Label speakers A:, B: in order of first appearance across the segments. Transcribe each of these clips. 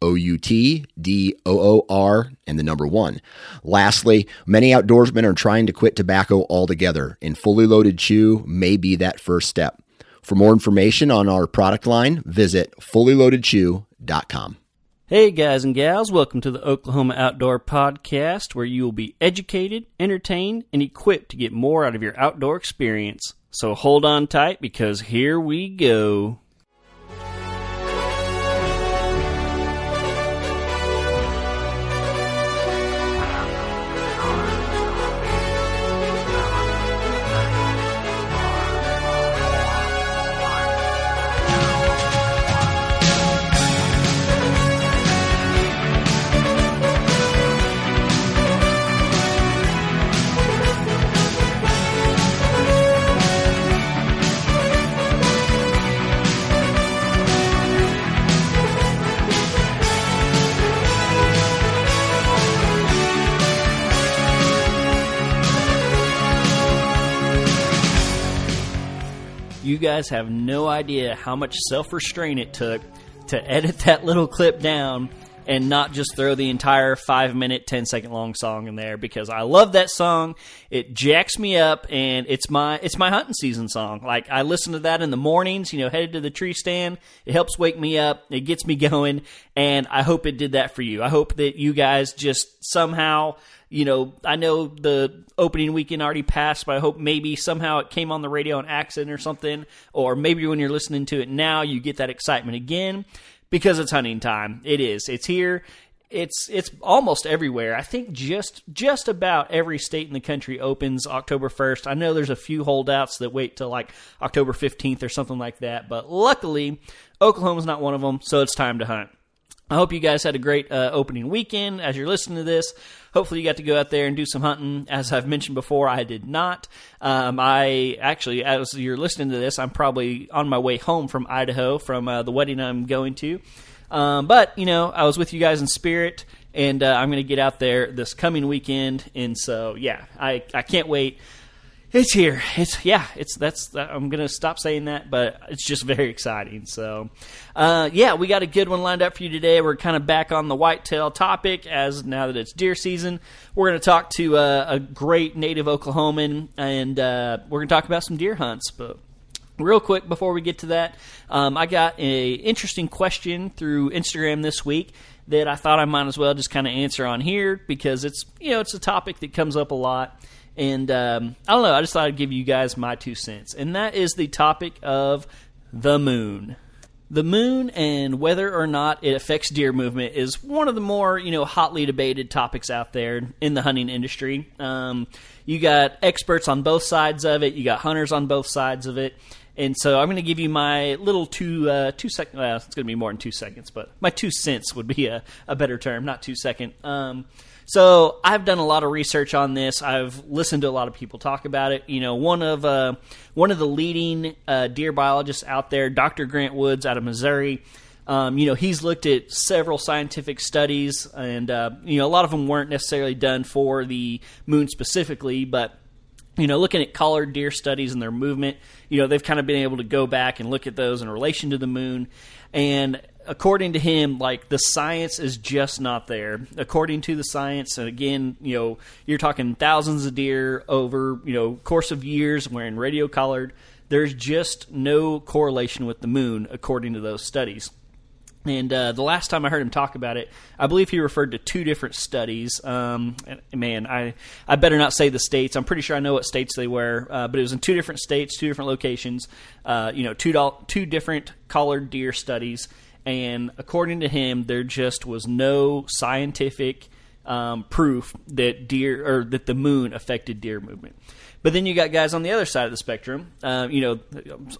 A: O U T D O O R and the number one. Lastly, many outdoorsmen are trying to quit tobacco altogether, and fully loaded chew may be that first step. For more information on our product line, visit fullyloadedchew.com.
B: Hey, guys and gals, welcome to the Oklahoma Outdoor Podcast, where you will be educated, entertained, and equipped to get more out of your outdoor experience. So hold on tight because here we go. You guys have no idea how much self restraint it took to edit that little clip down and not just throw the entire five minute, 10 second long song in there because I love that song. It jacks me up and it's my, it's my hunting season song. Like I listen to that in the mornings, you know, headed to the tree stand. It helps wake me up. It gets me going. And I hope it did that for you. I hope that you guys just somehow, you know, I know the opening weekend already passed, but I hope maybe somehow it came on the radio on accident or something, or maybe when you're listening to it now, you get that excitement again because it's hunting time. It is. It's here. It's it's almost everywhere. I think just just about every state in the country opens October 1st. I know there's a few holdouts that wait till like October 15th or something like that, but luckily Oklahoma's not one of them, so it's time to hunt. I hope you guys had a great uh, opening weekend as you're listening to this. Hopefully, you got to go out there and do some hunting. As I've mentioned before, I did not. Um, I actually, as you're listening to this, I'm probably on my way home from Idaho from uh, the wedding I'm going to. Um, but, you know, I was with you guys in spirit, and uh, I'm going to get out there this coming weekend. And so, yeah, I, I can't wait. It's here. It's yeah. It's that's. I'm gonna stop saying that, but it's just very exciting. So, uh, yeah, we got a good one lined up for you today. We're kind of back on the whitetail topic as now that it's deer season. We're gonna talk to uh, a great native Oklahoman, and uh, we're gonna talk about some deer hunts. But real quick before we get to that, um, I got a interesting question through Instagram this week that I thought I might as well just kind of answer on here because it's you know it's a topic that comes up a lot. And um, I don't know, I just thought I'd give you guys my two cents. And that is the topic of the moon. The moon and whether or not it affects deer movement is one of the more, you know, hotly debated topics out there in the hunting industry. Um, you got experts on both sides of it. You got hunters on both sides of it. And so I'm going to give you my little two uh, two second. Well, it's going to be more than two seconds, but my two cents would be a, a better term, not two second. Um, so I've done a lot of research on this. I've listened to a lot of people talk about it. You know, one of uh, one of the leading uh, deer biologists out there, Dr. Grant Woods out of Missouri. Um, you know, he's looked at several scientific studies, and uh, you know, a lot of them weren't necessarily done for the moon specifically, but you know, looking at collared deer studies and their movement, you know, they've kind of been able to go back and look at those in relation to the moon. And according to him, like the science is just not there. According to the science, and again, you know, you're talking thousands of deer over, you know, course of years wearing radio collared. There's just no correlation with the moon, according to those studies. And uh, the last time I heard him talk about it, I believe he referred to two different studies. Um, man, I I better not say the states. I'm pretty sure I know what states they were, uh, but it was in two different states, two different locations. Uh, you know, two do- two different collared deer studies and according to him, there just was no scientific um, proof that deer or that the moon affected deer movement. But then you got guys on the other side of the spectrum. Uh, you know,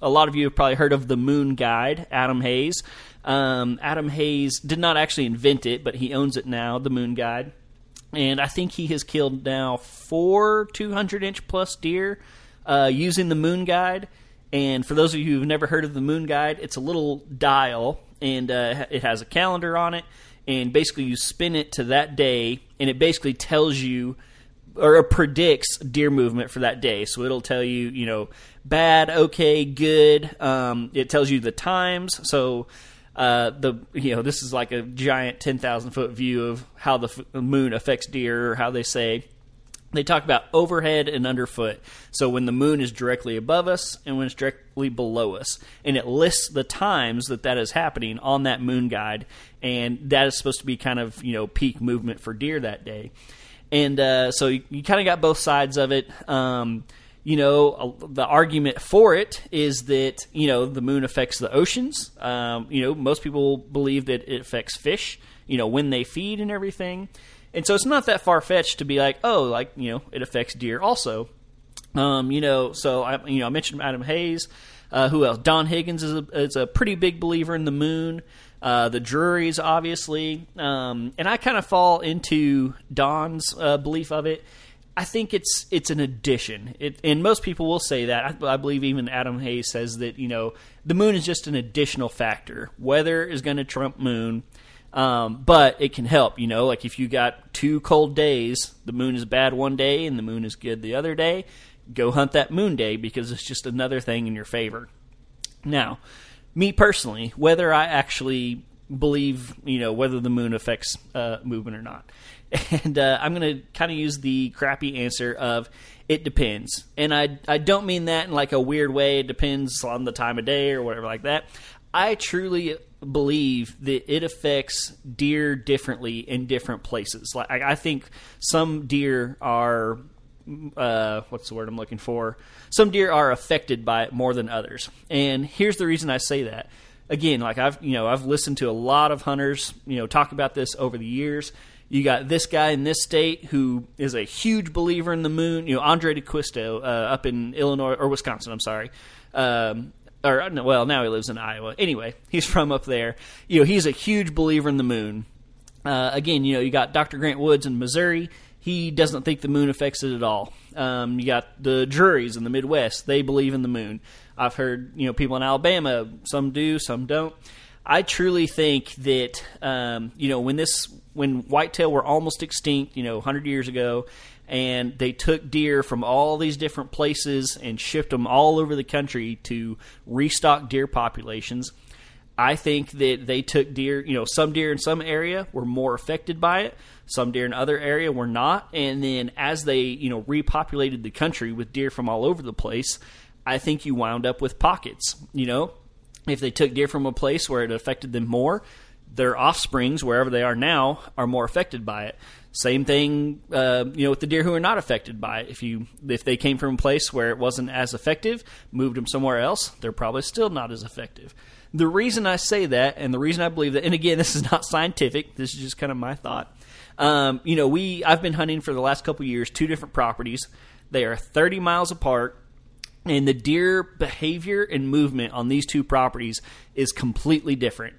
B: a lot of you have probably heard of the Moon Guide, Adam Hayes. Um, Adam Hayes did not actually invent it, but he owns it now, the Moon Guide. and I think he has killed now four 200 inch plus deer uh, using the Moon Guide. And for those of you who've never heard of the Moon Guide, it's a little dial, and uh, it has a calendar on it. And basically, you spin it to that day, and it basically tells you or predicts deer movement for that day. So it'll tell you, you know, bad, okay, good. Um, it tells you the times. So uh, the you know this is like a giant ten thousand foot view of how the moon affects deer, or how they say they talk about overhead and underfoot. So when the moon is directly above us and when it's directly below us, and it lists the times that that is happening on that moon guide, and that is supposed to be kind of you know peak movement for deer that day. And uh, so you, you kind of got both sides of it. Um, you know, the argument for it is that you know the moon affects the oceans. Um, you know, most people believe that it affects fish. You know, when they feed and everything. And so it's not that far fetched to be like, oh, like you know, it affects deer also. Um, you know, so I you know I mentioned Adam Hayes. Uh, who else? Don Higgins is a, is a pretty big believer in the moon. Uh, the Drurys, obviously, um, and I kind of fall into Don's uh, belief of it. I think it's it's an addition, it, and most people will say that. I, I, believe even Adam Hayes says that you know the moon is just an additional factor. Weather is going to trump moon. Um, but it can help, you know, like if you got two cold days, the moon is bad one day and the moon is good the other day, go hunt that moon day because it's just another thing in your favor. Now, me personally, whether I actually believe, you know, whether the moon affects uh, movement or not. And uh, I'm going to kind of use the crappy answer of it depends. And I, I don't mean that in like a weird way. It depends on the time of day or whatever like that. I truly believe that it affects deer differently in different places. Like I think some deer are uh, what's the word I'm looking for? Some deer are affected by it more than others. And here's the reason I say that. Again, like I've you know I've listened to a lot of hunters you know talk about this over the years. You got this guy in this state who is a huge believer in the moon. You know Andrae D'Acquisto uh, up in Illinois or Wisconsin. I'm sorry. Um, or well, now he lives in Iowa. Anyway, he's from up there. You know, he's a huge believer in the moon. Uh, again, you know, you got Dr. Grant Woods in Missouri. He doesn't think the moon affects it at all. Um, you got the Drurys in the Midwest; they believe in the moon. I've heard you know people in Alabama, some do, some don't. I truly think that um, you know when this when whitetail were almost extinct, you know, 100 years ago, and they took deer from all these different places and shipped them all over the country to restock deer populations. I think that they took deer, you know, some deer in some area were more affected by it, some deer in other area were not, and then as they, you know, repopulated the country with deer from all over the place, I think you wound up with pockets, you know. If they took deer from a place where it affected them more, their offsprings, wherever they are now, are more affected by it. Same thing, uh, you know, with the deer who are not affected by it. If you if they came from a place where it wasn't as effective, moved them somewhere else, they're probably still not as effective. The reason I say that, and the reason I believe that, and again, this is not scientific. This is just kind of my thought. Um, you know, we I've been hunting for the last couple years, two different properties. They are 30 miles apart, and the deer behavior and movement on these two properties is completely different.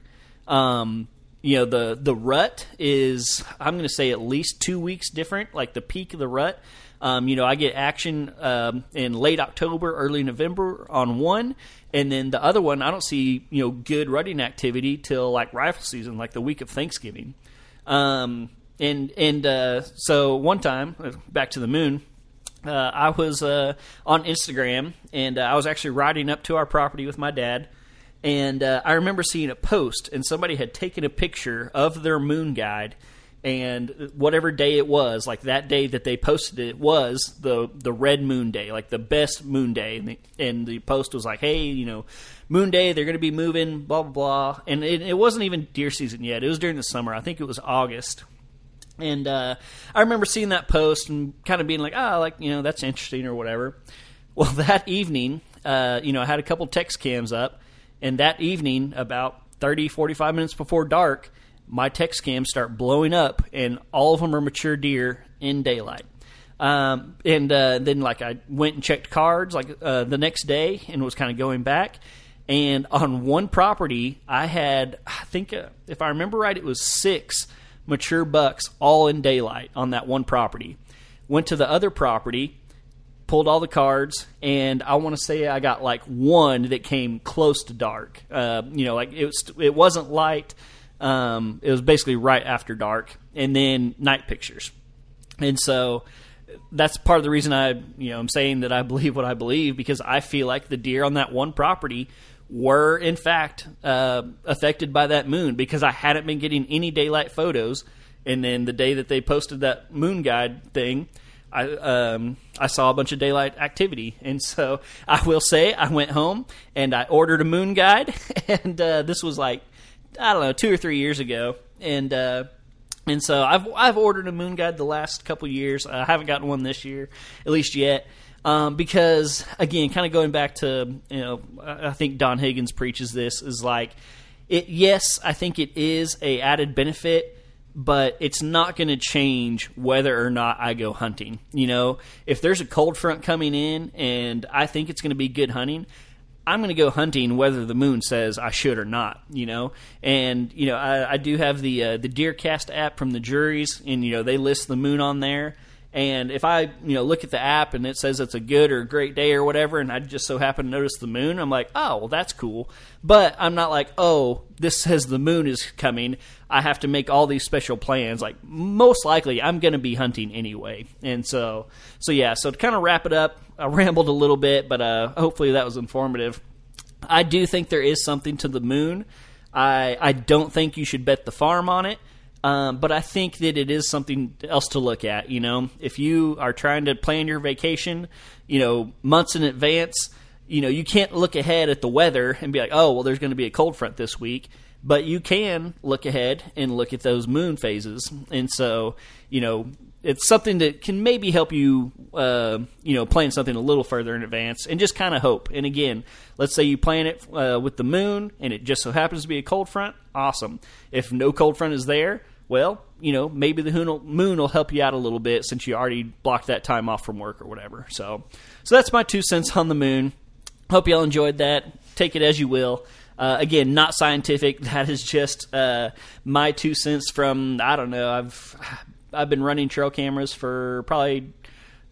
B: Um, you know the the rut is I'm going to say at least two weeks different. Like the peak of the rut, um, you know I get action um, in late October, early November on one, and then the other one I don't see you know good rutting activity till like rifle season, like the week of Thanksgiving. Um, and and uh, so one time uh, back to the moon. Uh, I was uh, on Instagram and uh, I was actually riding up to our property with my dad and uh, I remember seeing a post, and somebody had taken a picture of their moon guide, and whatever day it was, like that day that they posted it was the the red moon day, like the best moon day. And the, and the post was like, "Hey, you know, moon day, they're going to be moving, blah blah blah." And it, it, wasn't even deer season yet; it was during the summer. I think it was August. And uh, I remember seeing that post and kind of being like, "Ah, oh, like you know, that's interesting or whatever." Well, that evening, uh, you know, I had a couple text cams up and that evening, about 30, 45 minutes before dark, my text cams start blowing up, and all of them are mature deer in daylight. Um, and uh, then, like, I went and checked cards like uh, the next day, and was kind of going back. And on one property, I had, I think, uh, if I remember right, it was six mature bucks all in daylight on that one property. Went to the other property, pulled all the cards, and I want to say I got like one that came close to dark. Uh, you know, like it was it wasn't light. Um, it was basically right after dark, and then night pictures. And so that's part of the reason I, you know, I'm saying that I believe what I believe because I feel like the deer on that one property were in fact uh, affected by that moon because I hadn't been getting any daylight photos, and then the day that they posted that moon guide thing. I um, I saw a bunch of daylight activity, and so I will say I went home and I ordered a moon guide, and uh, this was like I don't know two or three years ago, and uh, and so I've I've ordered a moon guide the last couple years. I haven't gotten one this year, at least yet. Um, because again, kind of going back to you know, I think Don Higgins preaches this is like it. Yes, I think it is a added benefit, but it's not going to change whether or not I go hunting. You know, if there's a cold front coming in and I think it's going to be good hunting, I'm going to go hunting whether the moon says I should or not, you know. And you know, I, I do have the uh, the DeerCast app from the Drurys, and you know they list the moon on there. And if I, you know, look at the app and it says it's a good or a great day or whatever, and I just so happen to notice the moon, I'm like, oh, well, that's cool. But I'm not like, oh, this says the moon is coming. I have to make all these special plans. Like, most likely, I'm going to be hunting anyway. And so, so yeah. So to kind of wrap it up, I rambled a little bit, but uh, hopefully that was informative. I do think there is something to the moon. I I don't think you should bet the farm on it. Um, but I think that it is something else to look at. You know, if you are trying to plan your vacation, you know, months in advance, you know, you can't look ahead at the weather and be like, oh, well, there's going to be a cold front this week. But you can look ahead and look at those moon phases. And so, you know, it's something that can maybe help you, uh, you know, plan something a little further in advance and just kind of hope. And again, let's say you plan it uh, with the moon and it just so happens to be a cold front, awesome. If no cold front is there, well, you know, maybe the moon will help you out a little bit since you already blocked that time off from work or whatever. So, so that's my two cents on the moon. Hope y'all enjoyed that. Take it as you will. Uh, again, not scientific. That is just uh, my two cents from I don't know. I've I've been running trail cameras for probably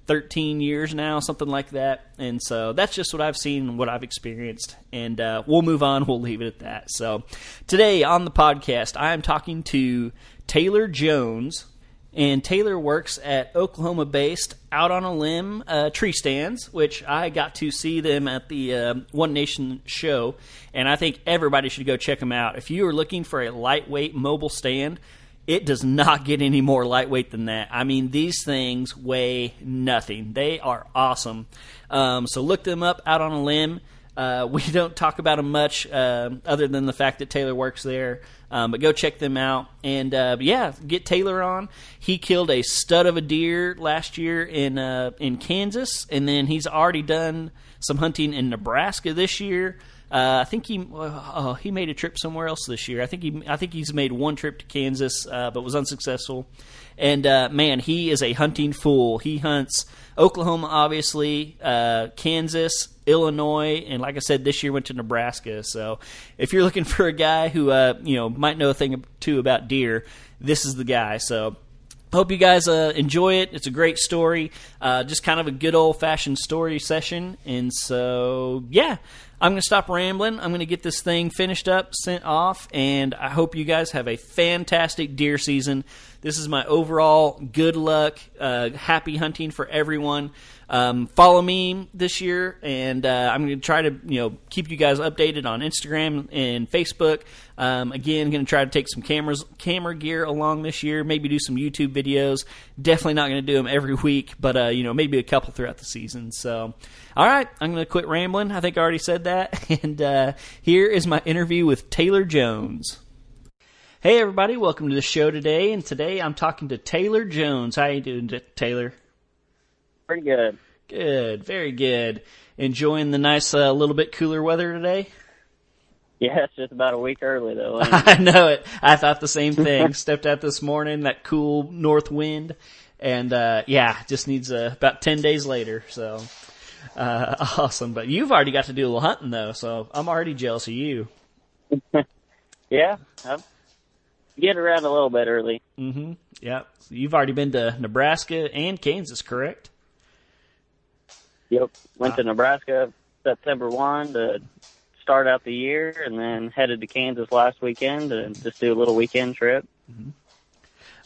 B: 13 years now, something like that. And so that's just what I've seen, what I've experienced. And uh, we'll move on. We'll leave it at that. So today on the podcast, I am talking to Taylor Jones. And Taylor works at Oklahoma based Out on a Limb uh, Tree Stands, which I got to see them at the uh, One Nation show. And I think everybody should go check them out. If you are looking for a lightweight mobile stand, it does not get any more lightweight than that. I mean, these things weigh nothing. They are awesome. Um, so look them up out on a limb. Uh, we don't talk about them much, uh, other than the fact that Taylor works there. Um, but go check them out, and uh, yeah, get Taylor on. He killed a stud of a deer last year in uh, in Kansas, and then he's already done some hunting in Nebraska this year. Uh, I think he oh, he made a trip somewhere else this year. I think he I think he's made one trip to Kansas, uh, but was unsuccessful. And uh, man, he is a hunting fool. He hunts Oklahoma, obviously, uh, Kansas, Illinois, and like I said, this year went to Nebraska. So if you're looking for a guy who uh, you know might know a thing or two about deer, this is the guy. So Hope you guys uh, enjoy it. It's a great story, uh, just kind of a good old fashioned story session. And so, yeah, I'm going to stop rambling. I'm going to get this thing finished up, sent off, and I hope you guys have a fantastic deer season. This is my overall good luck, uh, happy hunting for everyone. Um, follow me this year, and uh, I'm going to try to you know keep you guys updated on Instagram and Facebook. Um, again, going to try to take some cameras, camera gear along this year. Maybe do some YouTube videos. Definitely not going to do them every week, but uh, you know maybe a couple throughout the season. So, all right, I'm going to quit rambling. I think I already said that, and uh, here is my interview with Taylor Jones. Hey everybody, welcome to the show today, and today I'm talking to Taylor Jones. How you doing, Taylor?
C: Pretty good.
B: Good, very good. Enjoying the nice, uh, little bit cooler weather today.
C: Yeah, it's just about a week early though.
B: I know it. I thought the same thing. Stepped out this morning, that cool north wind, and uh, yeah, just needs uh, about ten days later. So uh, awesome. But you've already got to do a little hunting though, so I'm already jealous of you.
C: yeah, I've get around a little bit early.
B: Mm-hmm. Yep. So you've already been to Nebraska and Kansas, correct?
C: Yep. Went to Nebraska September 1 to start out the year and then headed to Kansas last weekend to just do a little weekend trip.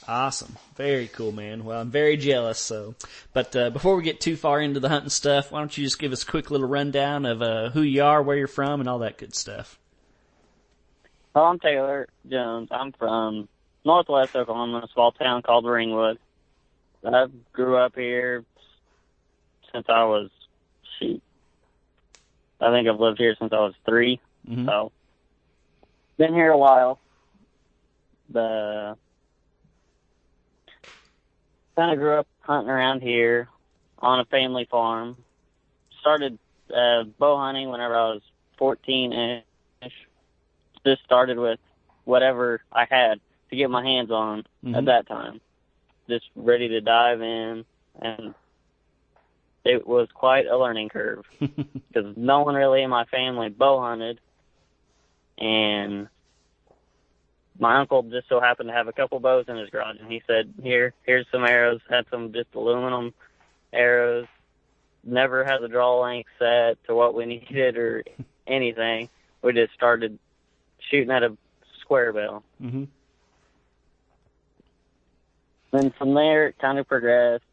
B: Awesome. Very cool, man. Well, I'm very jealous. So, but uh, before we get too far into the hunting stuff, why don't you just give us a quick little rundown of uh, who you are, where you're from, and all that good stuff.
C: Well, I'm Taylor Jones. I'm from northwest Oklahoma, a small town called Ringwood. I grew up here since I was, shoot, I think I've lived here since I was 3
B: Mhm.
C: So, been here a while. The kind of grew up hunting around here on a family farm. Started uh, bow hunting whenever I was 14 ish. Just started with whatever I had to get my hands on at
B: Mhm.
C: that time. Just ready to dive in, and it was quite a learning curve because no one really in my family bow hunted, and my uncle just so happened to have a couple bows in his garage, and he said, "Here, here's some arrows." Had some just aluminum arrows. Never had the draw length set to what we needed or anything. We just started shooting at a square bill.
B: Mm-hmm.
C: Then from there, it kind of progressed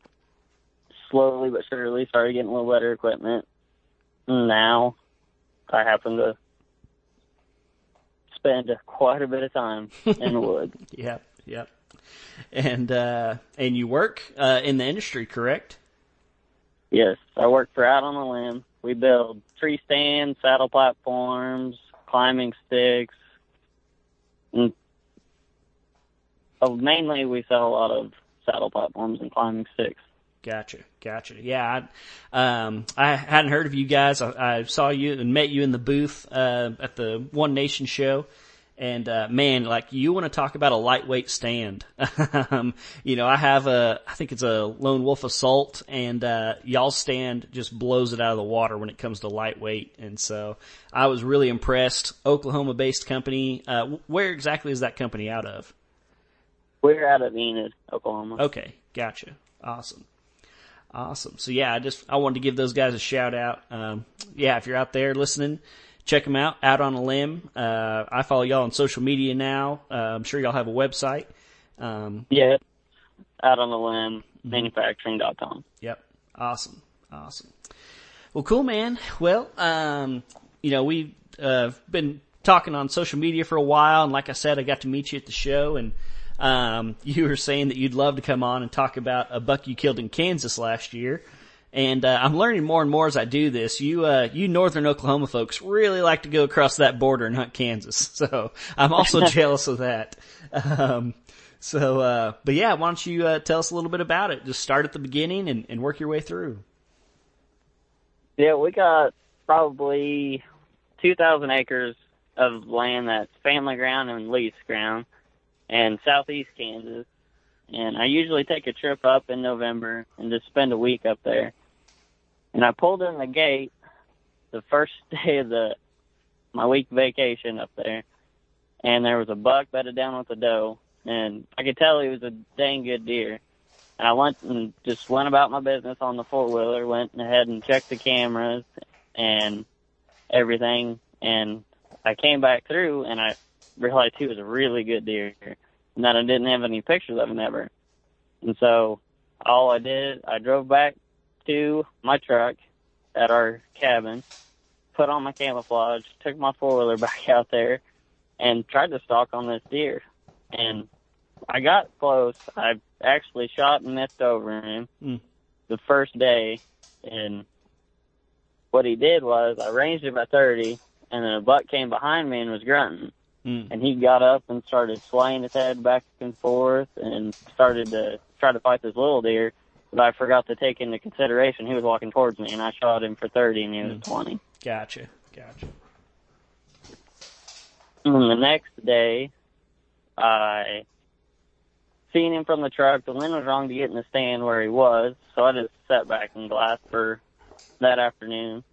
C: slowly but surely. Started getting a little better equipment. Now, I happen to spend quite a bit of time in the woods.
B: Yep. Yep. And uh, and you work uh, in the industry, correct?
C: Yes, I work for Out on the Limb. We build tree stands, saddle platforms, climbing sticks, and oh, mainly we sell a lot of saddle platforms and climbing sticks.
B: Gotcha, gotcha. Yeah, I, um, I hadn't heard of you guys. I, I saw you and met you in the booth uh, at the One Nation show, and uh, man, like you want to talk about a lightweight stand. um, you know, I have a, I think it's a Lone Wolf Assault, and uh, y'all stand just blows it out of the water when it comes to lightweight, and so I was really impressed. Oklahoma-based company. Uh, where exactly is that company out of?
C: We're out of Enid, Oklahoma.
B: Okay, gotcha. Awesome. Awesome. So yeah, I just I wanted to give those guys a shout out. Um, yeah, if you're out there listening, check them out. Out on a limb. Uh, I follow y'all on social media now. Uh, I'm sure y'all have a website. Um,
C: Yeah, out on the limb, manufacturing.com.
B: Yep. Awesome. Awesome. Well, cool, man. Well, um, you know, we've uh, been talking on social media for a while, and like I said, I got to meet you at the show, and um, you were saying that you'd love to come on and talk about a buck you killed in Kansas last year. And uh, I'm learning more and more as I do this. You, uh, you northern Oklahoma folks really like to go across that border and hunt Kansas. So I'm also jealous of that. Um, so, uh, but yeah, why don't you uh, tell us a little bit about it? Just start at the beginning and, and work your way through.
C: Yeah, we got probably 2,000 acres of land that's family ground and lease ground in southeast Kansas. And I usually take a trip up in November and just spend a week up there. And I pulled in the gate the first day of the my week vacation up there, and there was a buck bedded down with a doe, and I could tell he was a dang good deer. And I went and just went about my business on the four wheeler, went ahead and checked the cameras and everything, and I came back through and I realized he was a really good deer, and that I didn't have any pictures of him ever. And so all I did, I drove back to my truck at our cabin, put on my camouflage, took my four wheeler back out there, and tried to stalk on this deer. And I got close. I actually shot and missed over him
B: Mm.
C: the first day, and what he did was I ranged him at 30, and then a buck came behind me and was grunting.
B: Mm.
C: And he got up and started swaying his head back and forth and started to try to fight this little deer. But I forgot to take into consideration he was walking towards me, and I shot him for 30, and he was mm. 20.
B: Gotcha. Gotcha.
C: And then the next day, I seen him from the truck. The wind was wrong to get in the stand where he was, so I just sat back and glassed for that afternoon.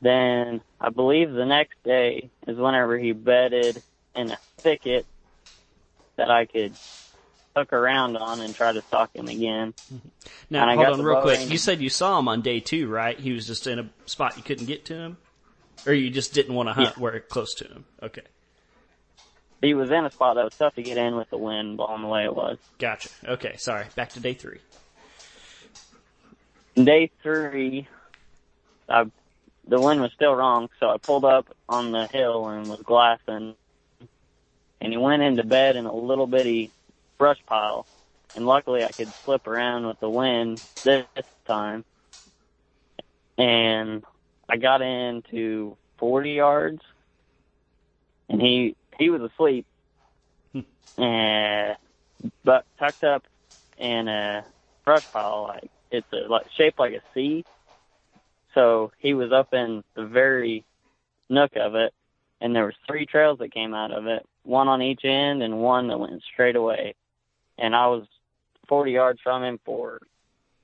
C: Then I believe the next day is whenever he bedded in a thicket that I could hook around on and try to stalk him again. Mm-hmm.
B: Now,
C: And
B: hold on real quick. You said you saw him on day two, right? He was just in a spot you couldn't get to him? Or you just didn't want to hunt
C: Yeah.
B: where close to him? Okay.
C: He was in a spot that was tough to get in with the wind blowing the way it was.
B: Gotcha. Okay, sorry. Back to day three.
C: Day three, I, the wind was still wrong, so I pulled up on the hill and was glassing. And he went into bed in a little bitty brush pile. And luckily I could slip around with the wind this time. And I got into 40 yards. And he, he was asleep. Hmm. and, but tucked up in a brush pile, like, it's a, like shaped like a C. So he was up in the very nook of it, and there was three trails that came out of it, one on each end and one that went straight away. And I was 40 yards from him for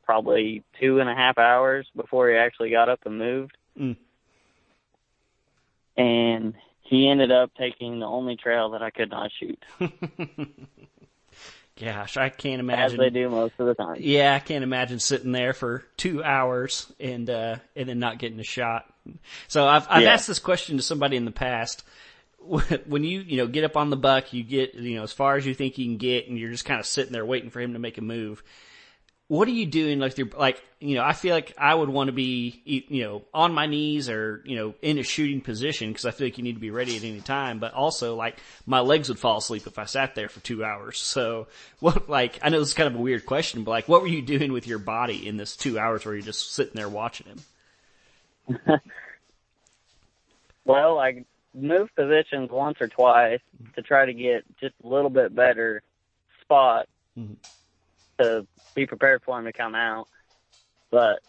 C: probably two and a half hours before he actually got up and moved.
B: Mm.
C: And he ended up taking the only trail that I could not shoot,
B: Gosh, I can't imagine.
C: as they do most of the time.
B: Yeah, I can't imagine sitting there for two hours and uh, and then not getting a shot. So I've I've
C: Yeah.
B: asked this question to somebody in the past. When you you know get up on the buck, you get you know as far as you think you can get, and you're just kind of sitting there waiting for him to make a move. What are you doing? Like, you're, like you know, I feel like I would want to be you know on my knees or you know in a shooting position because I feel like you need to be ready at any time. But also, like my legs would fall asleep if I sat there for two hours. So what? Like I know is kind of a weird question, but like what were you doing with your body in this two hours where you're just sitting there watching him?
C: Well, I moved positions once or twice to try to get just a little bit better spot
B: Mhm.
C: to be prepared for him to come out. But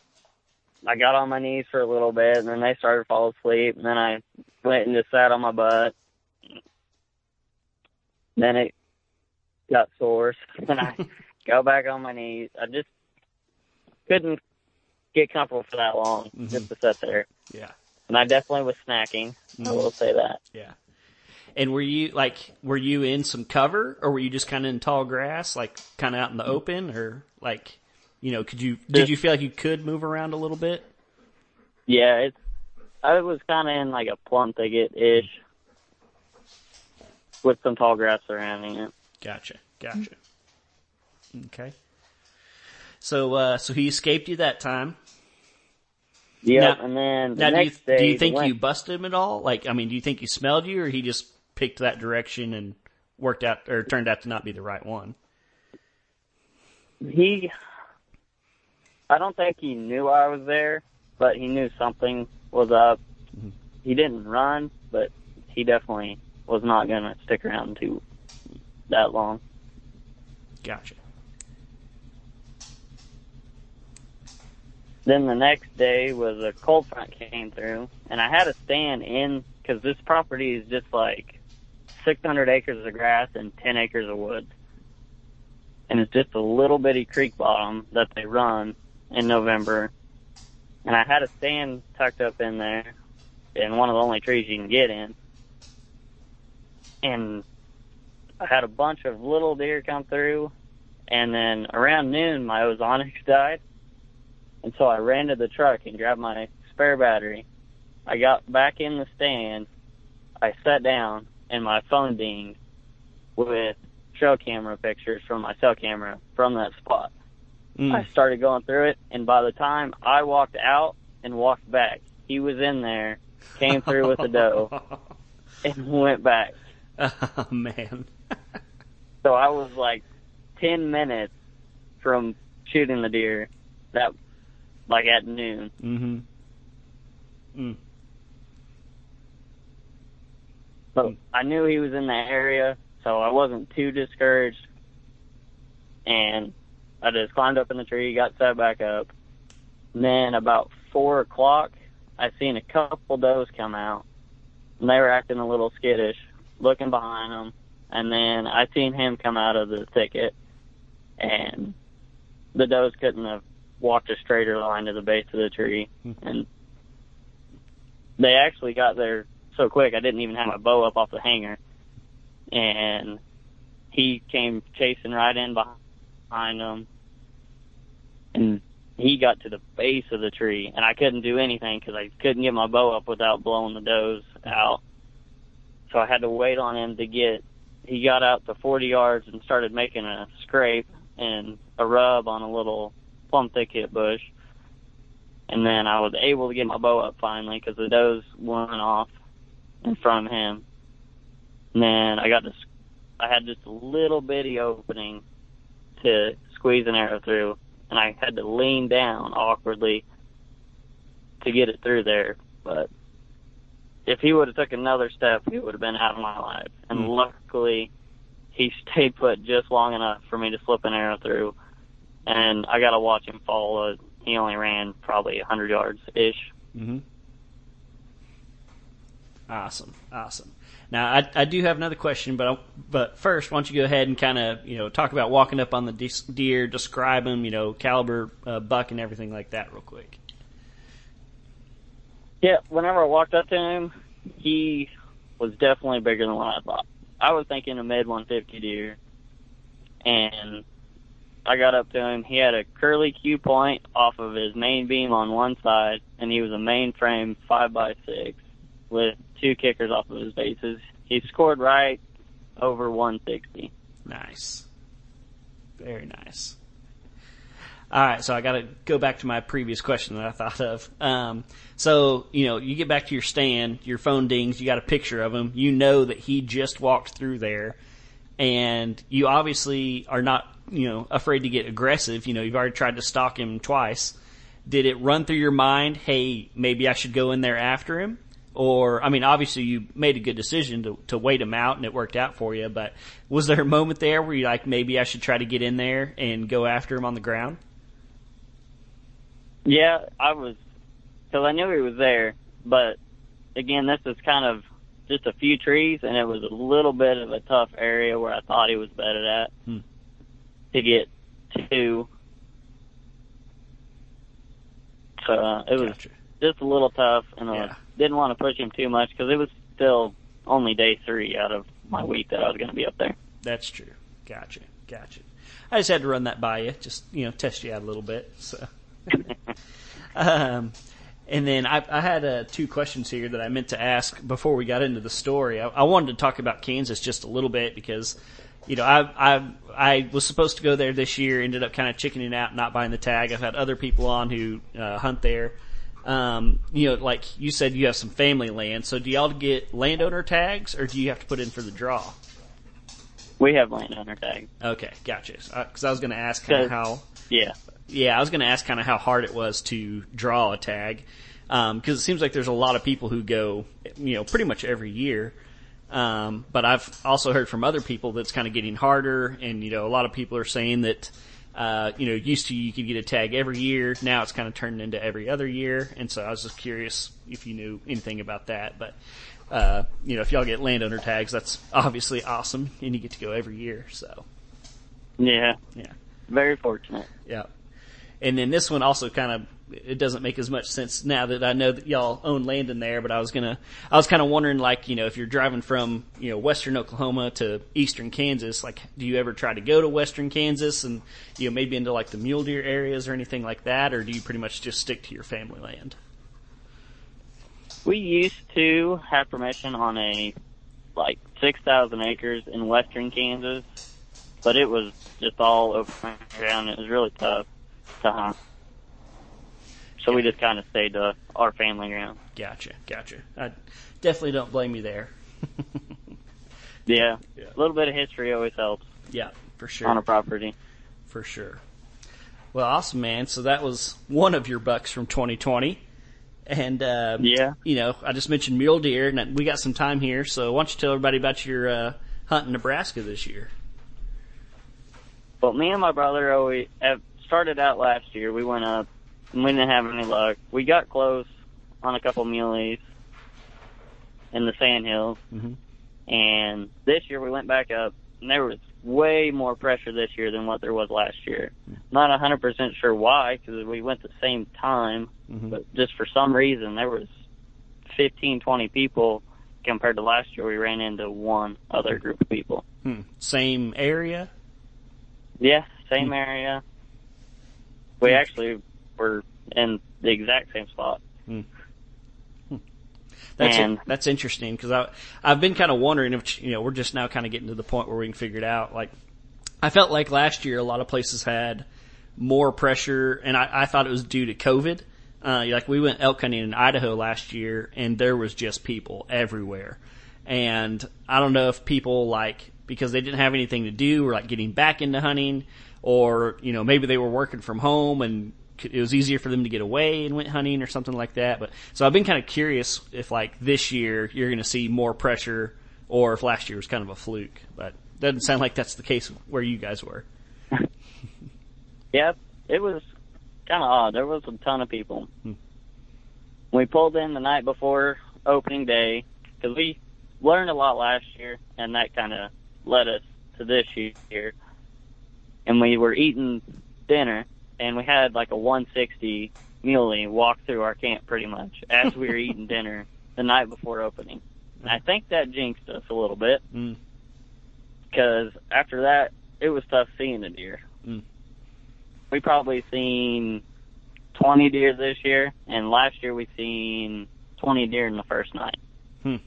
C: I got on my knees for a little bit, and then they started to fall asleep, and then I went and just sat on my butt. Then it got sore, and I go back on my knees. I just couldn't get comfortable for that long just to sit there.
B: Yeah.
C: And I definitely was snacking. I will say that.
B: Yeah. And were you like were you in some cover or were you just kind of in tall grass, like kind of out in the open, or like you know could you did you feel like you could move around a little bit?
C: Yeah, it's. I was kind of in like a plum thicket ish, with some tall grass surrounding it.
B: Gotcha, gotcha. Okay. So uh so he escaped you that time.
C: Yeah, and then the
B: Now do you
C: day,
B: do you think you busted him at all? Like I mean, do you think he smelled you, or he just picked that direction and worked out or turned out to not be the right one?
C: he? I don't think he knew I was there, but he knew something was up. Mm-hmm. He didn't run, but he definitely was not going to stick around too that long.
B: Gotcha.
C: Then the next day was a cold front came through, and I had to stand in because this property is just like 600 acres of grass and 10 acres of woods, and it's just a little bitty creek bottom that they run in November, and I had to stand tucked up in there, in one of the only trees you can get in, and I had a bunch of little deer come through, and then around noon my ozonics died. And so I ran to the truck and grabbed my spare battery. I got back in the stand. I sat down and my phone dinged with trail camera pictures from my cell camera from that spot.
B: Mm.
C: I started going through it and by the time I walked out and walked back, he was in there, came through with a doe and went back.
B: oh man.
C: So I was like 10 minutes from shooting the deer that like at noon.
B: Mm-hmm. Mm.
C: So I knew he was in that area, so I wasn't too discouraged. And I just climbed up in the tree, got set back up. And then about four o'clock, I seen a couple does come out, and they were acting a little skittish, looking behind them. And then I seen him come out of the thicket, and the does couldn't have walked a straighter line to the base of the tree, hmm. and they actually got there so quick I didn't even have my bow up off the hanger. And he came chasing right in behind him, and he got to the base of the tree, and I couldn't do anything because I couldn't get my bow up without blowing the does out. So I had to wait on him to get. He got out to 40 yards and started making a scrape and a rub on a little plum thicket bush. And then I was able to get my bow up finally because the does went off in front of him. And then I got this, I had just a little bitty opening to squeeze an arrow through, and I had to lean down awkwardly to get it through there. But if he would have took another step, he would have been out of my life. And
B: Mm.
C: luckily, he stayed put just long enough for me to slip an arrow through. And I got to watch him fall. Uh, he only ran probably a 100 yards ish.
B: Mm-hmm. Awesome, awesome. Now I, I do have another question, but I, but first, why don't you go ahead and kind of you know talk about walking up on the de- deer, describe him, you know, caliber, uh, buck, and everything like that, real quick.
C: Yeah, whenever I walked up to him, he was definitely bigger than what I thought. I was thinking a mid 150 deer, and I got up to him. He had a curly Q point off of his main beam on one side, and he was a main frame five by six with two kickers off of his bases. He scored right over 160.
B: Nice, very nice. All right, so I got to go back to my previous question that I thought of. Um, so you know, you get back to your stand, your phone dings, you got a picture of him. You know that he just walked through there, and you obviously are not, you know, afraid to get aggressive. You know, you've already tried to stalk him twice. Did it run through your mind? Hey, maybe I should go in there after him. Or, I mean, obviously you made a good decision to, to wait him out and it worked out for you, but was there a moment there where you like, maybe I should try to get in there and go after him on the ground?
C: Yeah, I was, because I knew he was there, but again, this is kind of just a few trees, and it was a little bit of a tough area where I thought he was bedded at
B: Hmm.
C: To get to. So uh, it was
B: Gotcha.
C: just a little tough, and I
B: Yeah.
C: didn't want to push him too much because it was still only day three out of my week that I was going to be up there.
B: That's true. Gotcha. Gotcha. I just had to run that by you, just, you know, test you out a little bit, so. Um, and then I, I had uh, two questions here that I meant to ask before we got into the story. I, I wanted to talk about Kansas just a little bit because, you know, I I I was supposed to go there this year, ended up kind of chickening out, not buying the tag. I've had other people on who uh, hunt there. Um, you know, like you said, you have some family land. So do y'all get landowner tags, or do you have to put in for the draw?
C: We have landowner tags.
B: Okay, gotcha. Because I was going to ask kind of how
C: Yeah.
B: yeah, I was going to ask kind of how hard it was to draw a tag, because it seems like there's a lot of people who go, you know, pretty much every year. Um, but I've also heard from other people that's kind of getting harder, and you know, a lot of people are saying that, uh, you know, used to you could get a tag every year, now it's kind of turned into every other year, and so I was just curious if you knew anything about that. But uh, you know, if y'all get landowner tags, that's obviously awesome, and you get to go every year. So
C: Yeah.
B: yeah.
C: Very fortunate.
B: Yeah. And then this one also kind of it doesn't make as much sense now that I know that y'all own land in there, but I was gonna I was kind of wondering like, you know, if you're driving from, you know, western Oklahoma to eastern Kansas, like do you ever try to go to western Kansas and you know, maybe into like the mule deer areas or anything like that, or do you pretty much just stick to your family land?
C: We used to have permission on a like six thousand acres in western Kansas, but it was just all open ground. It was really tough to hunt. So we just kind of stayed to our family ground.
B: Gotcha, gotcha. I definitely don't blame you there.
C: Yeah,
B: Yeah.
C: a little bit of history always helps
B: yeah, for sure.
C: on a property.
B: for sure. Well, awesome, man. So that was one of your bucks from 2020. And, uh,
C: Yeah.
B: you know, I just mentioned mule deer, and we got some time here, so why don't you tell everybody about your uh, hunt in Nebraska this year?
C: Well, me and my brother always have started out last year. We went up and we didn't have any luck. We got close on a couple muleys in the sandhills.
B: Mhm.
C: And this year we went back up and there was way more pressure this year than what there was last year. Not a 100% sure why because we went the same time,
B: Mhm.
C: but just for some reason there was 15, 20 people compared to last year, we ran into one other group of people.
B: Hmm. Same area?
C: Yeah, same area. We actually were in the exact same spot.
B: That's
C: And-
B: that's interesting because I I've been kind of wondering if you know we're just now kind of getting to the point where we can figure it out. Like I felt like last year a lot of places had more pressure, and I, I thought it was due to COVID. Uh, like we went elk hunting in Idaho last year, and there was just people everywhere. And I don't know if people like because they didn't have anything to do, or like getting back into hunting, or you know maybe they were working from home and it was easier for them to get away and went hunting or something like that. But so I've been kind of curious if like this year you're going to see more pressure, or if last year was kind of a fluke. But doesn't sound like that's the case where you guys were.
C: Yep, it was kind of odd. There was a ton of people. Hmm. We pulled in the night before opening day because we learned a lot last year, and that kind of led us to this year. And we were eating dinner, and we had like a 160 muley walk through our camp pretty much as we were eating dinner the night before opening. And I think that jinxed us a little bit
B: Mm.
C: because after that, it was tough seeing the deer.
B: Mm.
C: We probably seen 20 deer this year, and last year we seen 20 deer in the first night.
B: Hmm.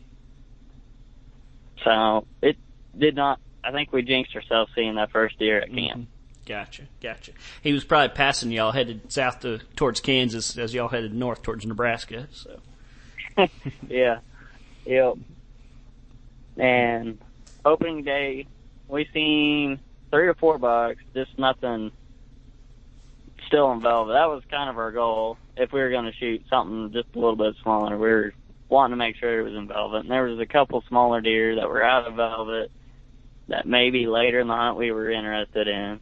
C: So it did not. I think we jinxed ourselves seeing that first deer at camp.
B: Gotcha, gotcha. He was probably passing y'all headed south to towards Kansas as y'all headed north towards Nebraska. So
C: Yeah. Yep. And opening day, we seen three or four bucks, just nothing still in velvet. That was kind of our goal. If we were going to shoot something just a little bit smaller, we were wanting to make sure it was in velvet. And there was a couple smaller deer that were out of velvet that maybe later in the hunt we were interested in.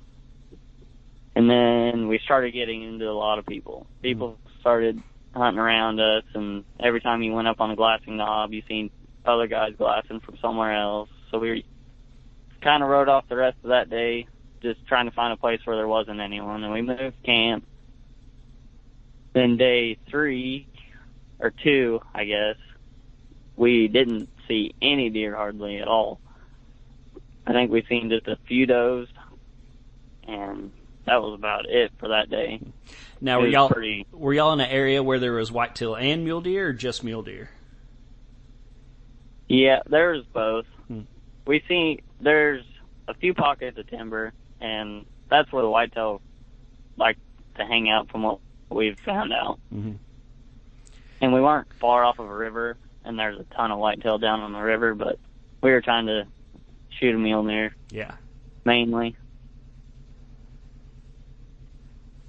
C: And then we started getting into a lot of people. People started hunting around us, and every time you went up on a glassing knob, you seen other guys glassing from somewhere else. So we kind of rode off the rest of that day, just trying to find a place where there wasn't anyone, and we moved camp. Then day three or two, I guess, we didn't see any deer hardly at all. I think we seen just a few does, and that was about it for that day.
B: now
C: It
B: were y'all
C: pretty-
B: were y'all in an area where there was whitetail and mule deer, or just mule deer?
C: Yeah, there's both.
B: Hmm.
C: We see there's a few pockets of timber, and that's where the whitetail like to hang out from what we've found out.
B: Mhm.
C: And we weren't far off of a river, and there's a ton of whitetail down on the river, but we were trying to shoot a mule deer
B: Yeah.
C: mainly.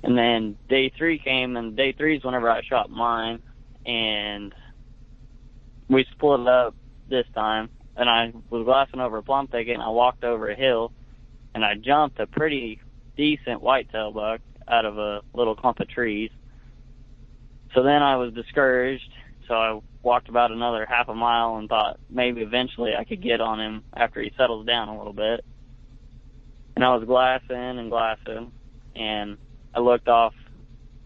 C: And then day three came, and day three is whenever I shot mine, and we split up this time. And I was glassing over a plum thicket, and I walked over a hill, and I jumped a pretty decent whitetail buck out of a little clump of trees. So then I was discouraged, so I walked about another half a mile and thought maybe eventually I could get on him after he settles down a little bit. And I was glassing and glassing, and I looked off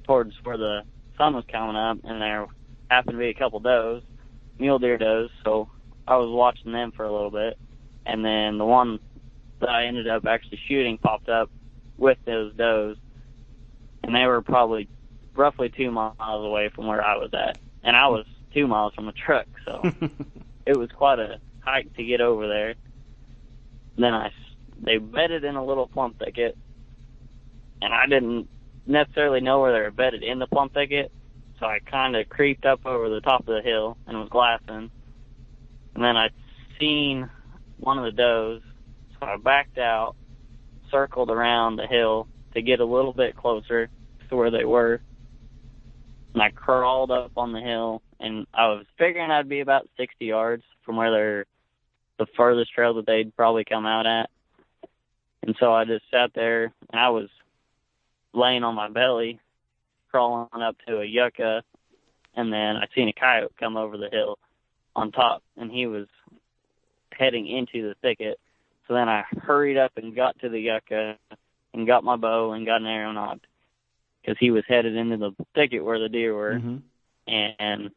C: towards where the sun was coming up, and there happened to be a couple does, mule deer does. So I was watching them for a little bit, and then the one that I ended up actually shooting popped up with those does, and they were probably roughly two miles away from where I was at, and I was two miles from the truck, so it was quite a hike to get over there. Then I, they bedded in a little plum thicket, and I didn't necessarily know where they were bedded in the plum thicket, so I kind of creeped up over the top of the hill and was glassing. And then I seen one of the does, so I backed out, circled around the hill to get a little bit closer to where they were. And I crawled up on the hill, and I was figuring I'd be about 60 yards from where they're the furthest trail that they'd probably come out at. And so I just sat there, and I was laying on my belly, crawling up to a yucca, and then I seen a coyote come over the hill on top, and he was heading into the thicket. So then I hurried up and got to the yucca and got my bow and got an arrow nocked because he was headed into the thicket where the deer were
B: Mhm.
C: and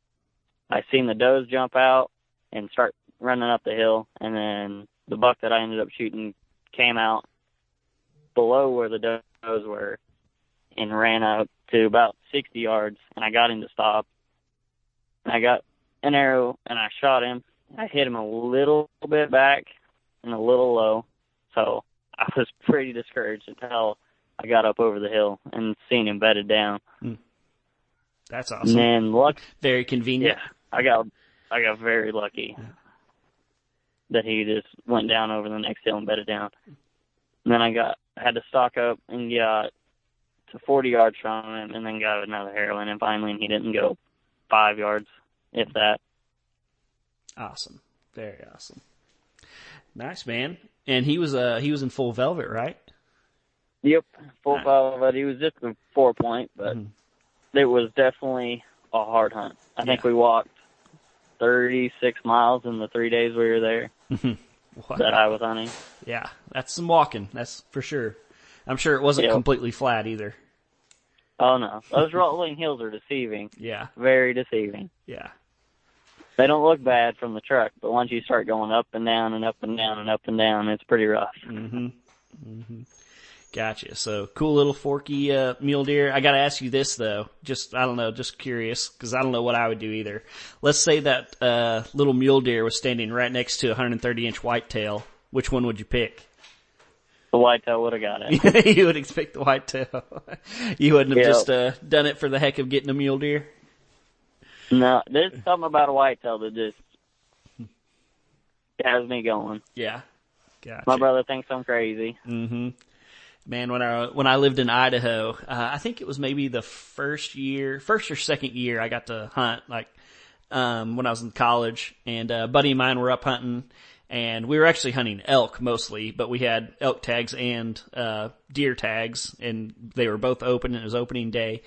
C: I seen the does jump out and start running up the hill, and then the buck that I ended up shooting came out below where the does were and ran up to about 60 yards, and I got him to stop. And I got an arrow, and I shot him. I hit him a little bit back and a little low, so I was pretty discouraged until I got up over the hill and seen him bedded down. Hmm.
B: That's
C: And
B: awesome.
C: then luck,
B: Very convenient.
C: yeah, I got I got very lucky that he just went down over the next hill and bedded down. And then I got I had to stock up and got to 40 yards from him, and then got another heroin, and finally he didn't go five yards, if that.
B: Awesome. Very awesome. Nice man. And he was uh he was in full velvet, right?
C: Yep, full
B: Nice.
C: velvet. He was just a four point, but
B: Mhm.
C: it was definitely a hard hunt. I think we walked 36 miles in the three days we were there that I was hunting.
B: Yeah, that's some walking. That's for sure. I'm sure it wasn't
C: Yeah.
B: completely flat either.
C: Oh no, those rolling hills are deceiving.
B: Yeah,
C: Very deceiving.
B: yeah.
C: They don't look bad from the truck, but once you start going up and down and up and down and up and down, it's pretty rough.
B: Mm-hmm. Mm-hmm. Gotcha. So cool little forky uh, mule deer. I got to ask you this though. Just I don't know. Just curious because I don't know what I would do either. Let's say that uh, little mule deer was standing right next to a 130 inch whitetail. Which one would you pick?
C: The whitetail would have got it.
B: you would expect the whitetail. you wouldn't have
C: Yeah.
B: just uh, done it for the heck of getting a mule deer.
C: no, there's something about a whitetail that just has me going.
B: Yeah. Gotcha.
C: My brother thinks I'm crazy.
B: hmm Man, when I when I lived in Idaho, uh, I think it was maybe the first year, first or second year, I got to hunt like um, when I was in college, and uh, a buddy of mine were up hunting, and we were actually hunting elk mostly, but we had elk tags and uh, deer tags, and they were both open. And it was opening day,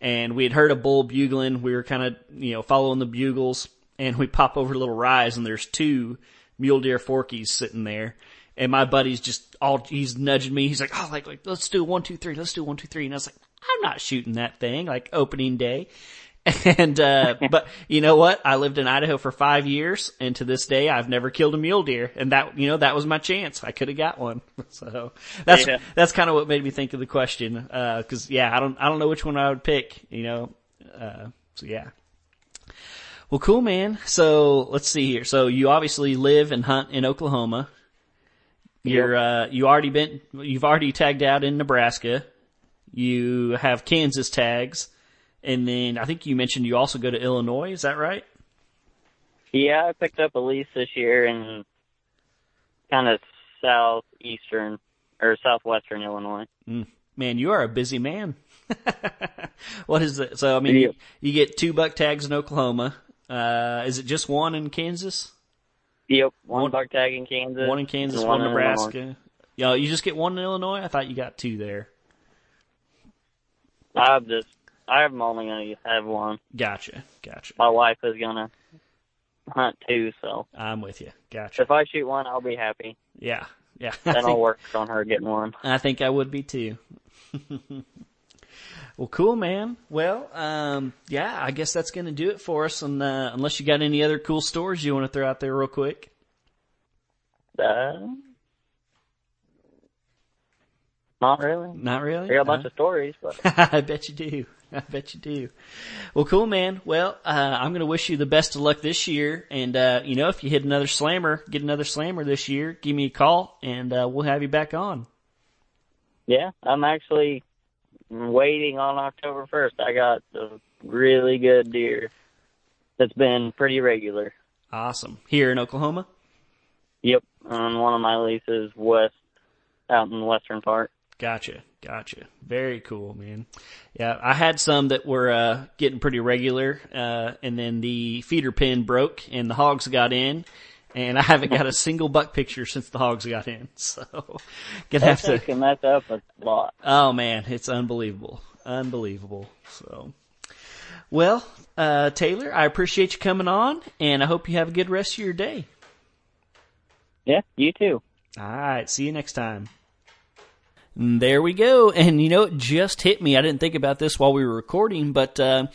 B: and we had heard a bull bugling. We were kind of you know following the bugles, and we pop over a little rise, and there's two mule deer forkies sitting there. And my buddy's just all, he's nudging me. He's like, oh, like, like, let's do one, two, three. Let's do one, two, three. And I was like, I'm not shooting that thing, like opening day. And, uh, but you know what? I lived in Idaho for five years and to this day I've never killed a mule deer. And that, you know, that was my chance. I could have got one. So that's,
C: Yeah.
B: that's kind of what made me think of the question. Uh, cause yeah, I don't, I don't know which one I would pick, you know, uh, so yeah. Well, cool, man. So let's see here. So you obviously live and hunt in Oklahoma. You're uh, you already been you've already tagged out in Nebraska. You have Kansas tags, and then I think you mentioned you also go to Illinois. Is that right?
C: Yeah, I picked up a lease this year in kind of southeastern or southwestern Illinois.
B: Man, you are a busy man. what is it? So I mean,
C: Yeah.
B: you, you get two buck tags in Oklahoma. Uh, is it just one in Kansas?
C: Yep, one,
B: One-
C: buck tag in Kansas.
B: One in Kansas,
C: and
B: one in. Nebraska. Yeah, you just get one in Illinois. I thought you got two there.
C: I've just, I'm only gonna have one.
B: Gotcha, gotcha.
C: My wife is gonna hunt two, so
B: I'm with you. Gotcha.
C: if I shoot one, I'll be happy.
B: Yeah, yeah. I
C: Then I'll
B: think,
C: work on her getting one.
B: I think I would be too. well, cool, man. Well, um, yeah, I guess that's going to do it for us. And uh, unless you got any other cool stories you want to throw out there real quick.
C: Uh, not really.
B: Not really.
C: I got a bunch
B: Huh?
C: of stories, but
B: I bet you do. I bet you do. Well, cool, man. Well, uh, I'm going to wish you the best of luck this year. And, uh, you know, if you hit another slammer, get another slammer this year, give me a call and, uh, we'll have you back on.
C: yeah, I'm actually waiting on October 1st. I got a really good deer that's been pretty regular.
B: Awesome. Here in Oklahoma?
C: Yep, on one of my leases west, out in the western part.
B: Gotcha. Gotcha. Very cool, man. Yeah, I had some that were uh, getting pretty regular, uh, and then the feeder pin broke and the hogs got in, and I haven't got a single buck picture since the hogs got in. So, gonna have
C: That
B: to.
C: can mess up a lot.
B: Oh man, it's unbelievable, unbelievable. So, well, uh, Taylor, I appreciate you coming on, and I hope you have a good rest of your day.
C: Yeah, you too.
B: All right. See you next time. There we go. And you know, it just hit me. I didn't think about this while we were recording, but uh,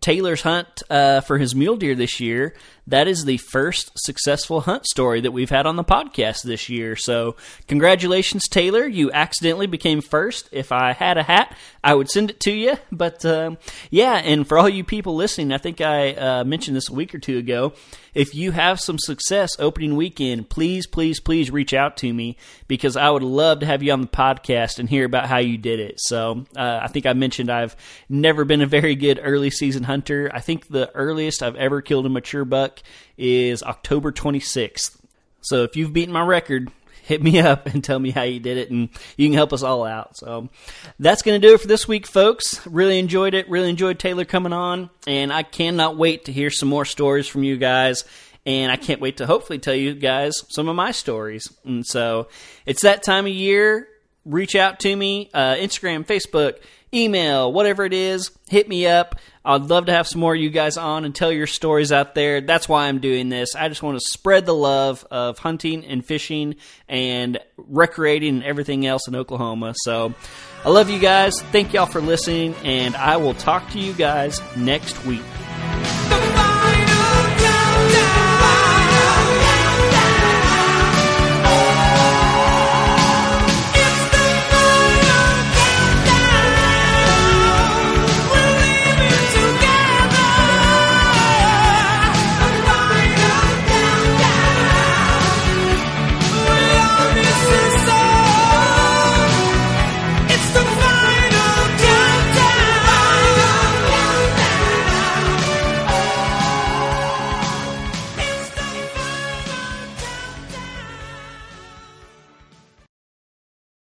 B: Taylor's hunt uh, for his mule deer this year, that is the first successful hunt story that we've had on the podcast this year. So, congratulations, Taylor. You accidentally became first. If I had a hat, I would send it to you. But um, yeah, and for all you people listening, I think I uh, mentioned this a week or two ago. If you have some success opening weekend, please, please, please reach out to me because I would love to have you on the podcast and hear about how you did it. So, uh, I think I mentioned I've never been a very good early season hunter. I think the earliest I've ever killed a mature buck is October 26th. So, if you've beaten my record, hit me up and tell me how you did it, and you can help us all out. So that's going to do it for this week, folks. Really enjoyed it. Really enjoyed Taylor coming on, and I cannot wait to hear some more stories from you guys. And I can't wait to hopefully tell you guys some of my stories. And so it's that time of year. Reach out to me, uh, Instagram, Facebook, email, whatever it is, hit me up. I'd love to have some more of you guys on and tell your stories out there. That's why I'm doing this. I just want to spread the love of hunting and fishing and recreating and everything else in Oklahoma. So I love you guys. Thank y'all for listening, and I will talk to you guys next week.